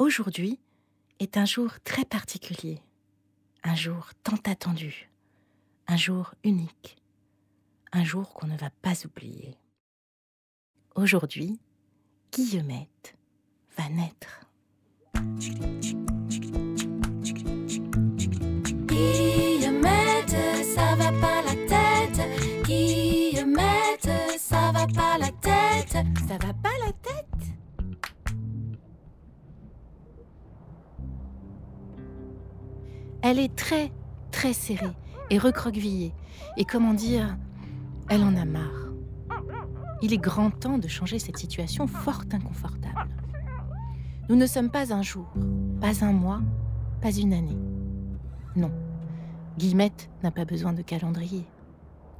Aujourd'hui est un jour très particulier, un jour tant attendu, un jour unique, un jour qu'on ne va pas oublier. Aujourd'hui, Guillemette va naître. Elle est très, très serrée et recroquevillée. Et comment dire, elle en a marre. Il est grand temps de changer cette situation fort inconfortable. Nous ne sommes pas un jour, pas un mois, pas une année. Non, Guillemette n'a pas besoin de calendrier.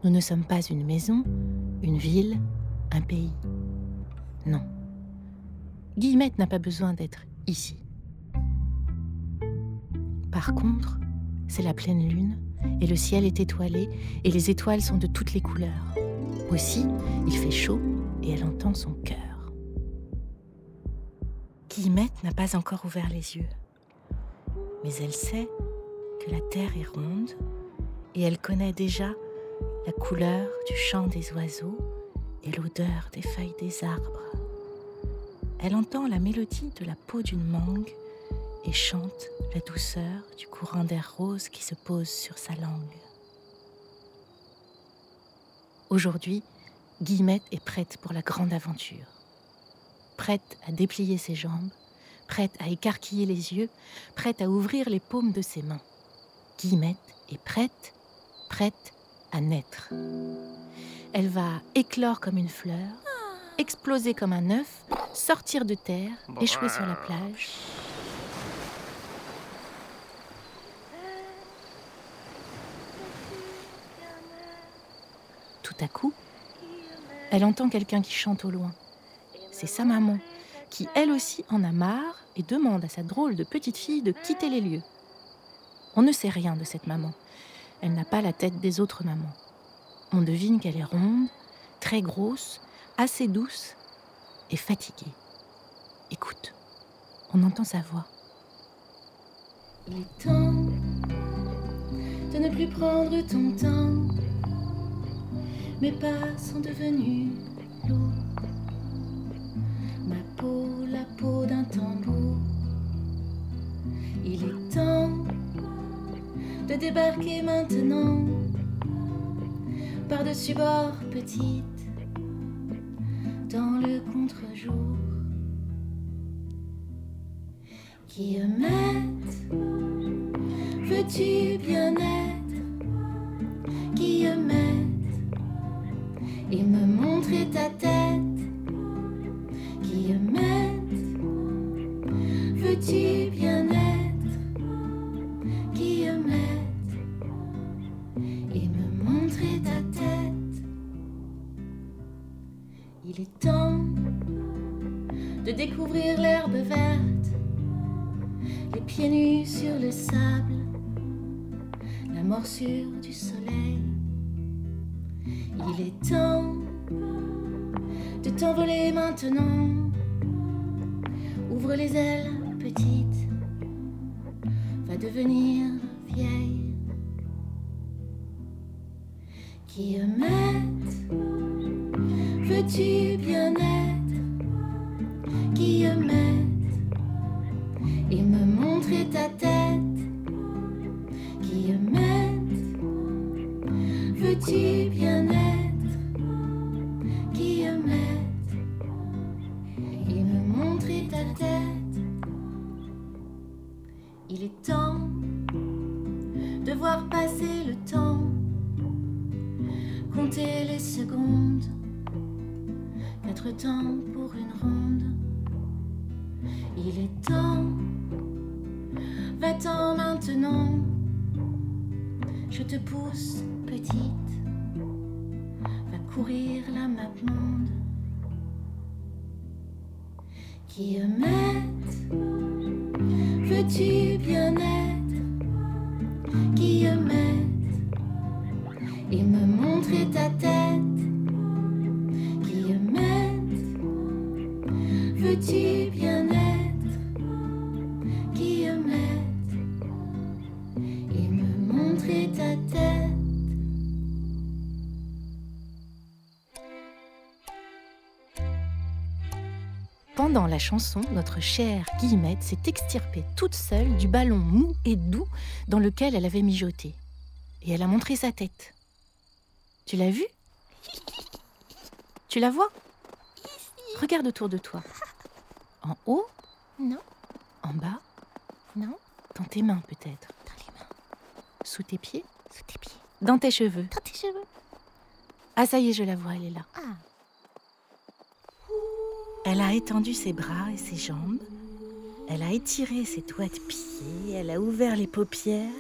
Nous ne sommes pas une maison, une ville, un pays. Non. Guillemette n'a pas besoin d'être ici. Par contre, c'est la pleine lune, et le ciel est étoilé, et les étoiles sont de toutes les couleurs. Aussi, il fait chaud, et elle entend son cœur. Guillemette n'a pas encore ouvert les yeux, mais elle sait que la terre est ronde, et elle connaît déjà la couleur du chant des oiseaux et l'odeur des feuilles des arbres. Elle entend la mélodie de la peau d'une mangue et chante la douceur du courant d'air rose qui se pose sur sa langue. Aujourd'hui, Guillemette est prête pour la grande aventure. Prête à déplier ses jambes, prête à écarquiller les yeux, prête à ouvrir les paumes de ses mains. Guillemette est prête, prête à naître. Elle va éclore comme une fleur, exploser comme un œuf, sortir de terre, échouer sur la plage, Tout à coup, elle entend quelqu'un qui chante au loin. C'est sa maman, qui elle aussi en a marre et demande à sa drôle de petite fille de quitter les lieux. On ne sait rien de cette maman. Elle n'a pas la tête des autres mamans. On devine qu'elle est ronde, très grosse, assez douce et fatiguée. Écoute, on entend sa voix. Il est temps de ne plus prendre ton temps mes pas sont devenus lourds. Ma peau, la peau d'un tambour. Il est temps de débarquer maintenant par-dessus bord petite dans le contre-jour. Qui Guillemette, veux-tu bien montrer ta tête. Guillemette, veux-tu bien être. Guillemette et me montrer ta tête. Il est temps de découvrir l'herbe verte, les pieds nus sur le sable, la morsure du soleil. Il est temps t'envoler maintenant. Ouvre les ailes, petite, va devenir vieille. Qui Guillemette, veux-tu bien être? Il est temps de voir passer le temps, compter les secondes, quatre temps pour une ronde. Il est temps, va-t'en maintenant, je te pousse petite, va courir la map monde. Qui veux-tu bien être Guillemette et me montrer ta tête pendant la chanson, notre chère Guillemette s'est extirpée toute seule du ballon mou et doux dans lequel elle avait mijoté. Et elle a montré sa tête. Tu l'as vue? Tu la vois? Regarde autour de toi. En haut? Non. En bas? Non. Dans tes mains peut-être Dans les mains. Sous tes pieds? Sous tes pieds. Dans tes cheveux? Dans tes cheveux. Ah ça y est, je la vois, elle est là. Ah. Elle a étendu ses bras et ses jambes. Elle a étiré ses doigts de pied. Elle a ouvert les paupières.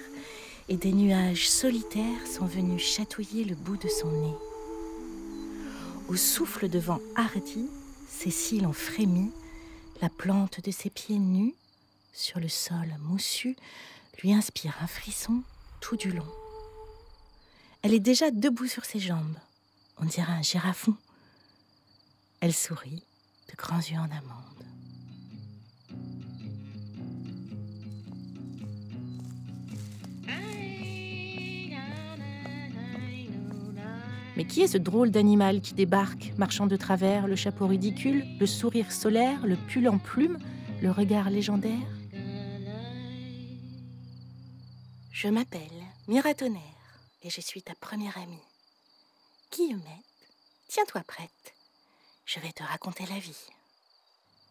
Et des nuages solitaires sont venus chatouiller le bout de son nez. Au souffle de vent hardi, ses cils ont frémi. La plante de ses pieds nus, sur le sol moussu, lui inspire un frisson tout du long. Elle est déjà debout sur ses jambes. On dirait un girafon. Elle sourit, de grands yeux en amande. Mais qui est ce drôle d'animal qui débarque, marchant de travers, le chapeau ridicule, le sourire solaire, le pull en plume, le regard légendaire? Je m'appelle Miratonnerre et je suis ta première amie. Guillemette, tiens-toi prête. Je vais te raconter la vie.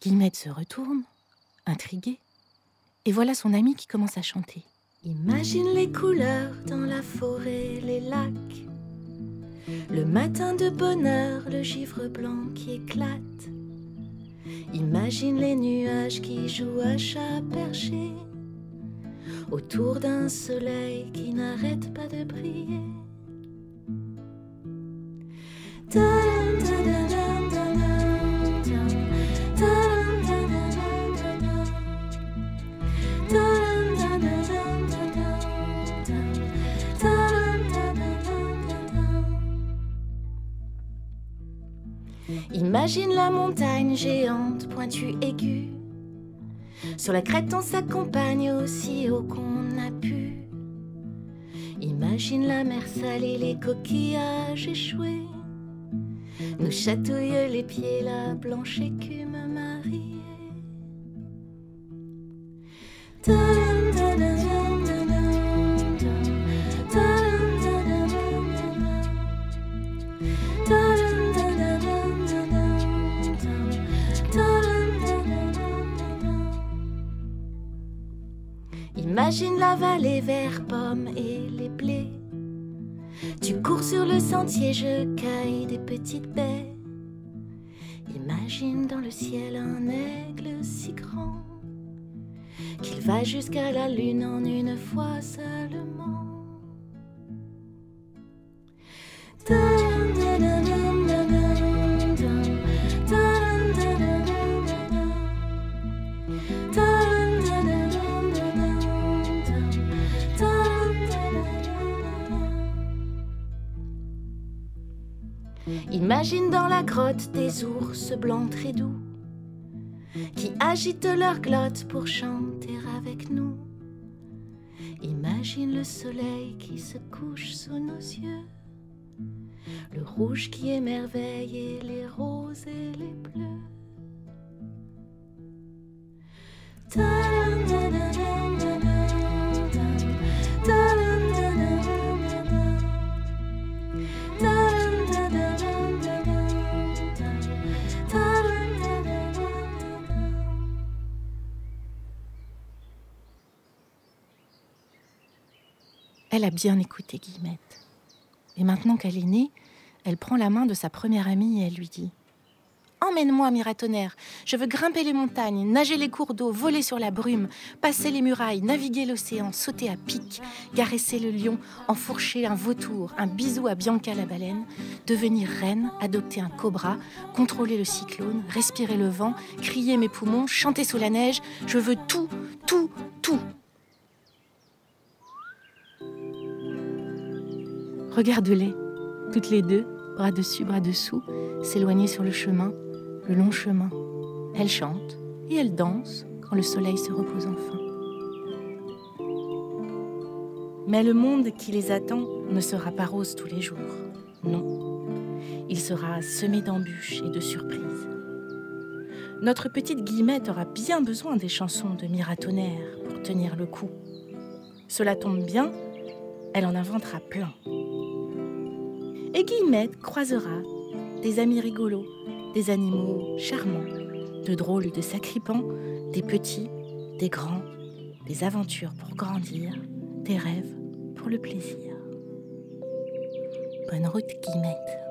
Guillemette se retourne, intriguée, et voilà son amie qui commence à chanter. Imagine les couleurs dans la forêt, les lacs. Le matin de bonheur, le givre blanc qui éclate. Imagine les nuages qui jouent à chat perché autour d'un soleil qui n'arrête pas de briller. Imagine la montagne géante, pointue, aiguë. Sur la crête, on s'accompagne aussi haut qu'on a pu. Imagine la mer salée, les coquillages échoués. Nous chatouille les pieds, la blanche écume mariée. Imagine la vallée vert pomme et les blés. Tu cours sur le sentier, je caille des petites baies. Imagine dans le ciel un aigle si grand qu'il va jusqu'à la lune en une fois seulement. Imagine dans la grotte des ours blancs très doux qui agitent leur glotte pour chanter avec nous. Imagine le soleil qui se couche sous nos yeux, le rouge qui émerveille et les roses et les bleus. Elle a bien écouté Guillemette. Et maintenant qu'elle est née, elle prend la main de sa première amie et elle lui dit Emmène-moi, Miratonnerre. Je veux grimper les montagnes, nager les cours d'eau, voler sur la brume, passer les murailles, naviguer l'océan, sauter à pic, caresser le lion, enfourcher un vautour, un bisou à Bianca la baleine, devenir reine, adopter un cobra, contrôler le cyclone, respirer le vent, crier mes poumons, chanter sous la neige. Je veux tout, tout, tout. Regarde-les, toutes les deux, bras dessus, bras dessous, s'éloigner sur le chemin, le long chemin. Elles chantent et elles dansent quand le soleil se repose enfin. Mais le monde qui les attend ne sera pas rose tous les jours. Non. Il sera semé d'embûches et de surprises. Notre petite Guillemette aura bien besoin des chansons de Miratonnerre pour tenir le coup. Cela tombe bien, elle en inventera plein. Et Guillemette croisera des amis rigolos, des animaux charmants, de drôles de sacripants, des petits, des grands, des aventures pour grandir, des rêves pour le plaisir. Bonne route, Guillemette.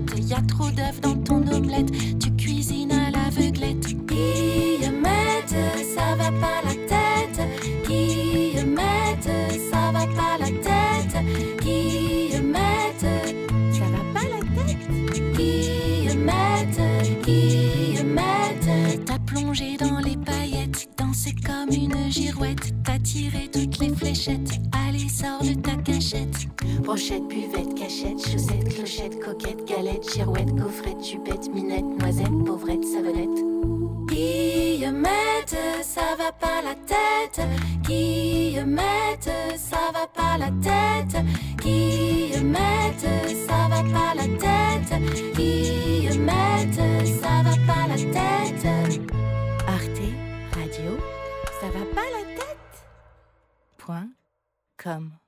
Barbichette. Y a trop d'œufs dans ton omelette, tu cuisines à l'aveuglette. Guillemette, ça va pas la tête. Guillemette, ça va pas la tête. Guillemette, Ça va pas la tête Guillemette, Guillemette. T'as plongé dans les paillettes, dansé comme une girouette. T'as tiré toutes les fléchettes, allez sors de ta cachette. Brochette, buvette, cachette, chaussette, clochette, coquette, galette, girouette, gaufrette, jupette, minette, noisette, pauvrette, savonnette. Guillemette, ça va pas la tête. Guillemette, ça va pas la tête. Guillemette, ça va pas la tête. Guillemette, ça va pas la tête. Arte Radio, ça va pas la tête Point com.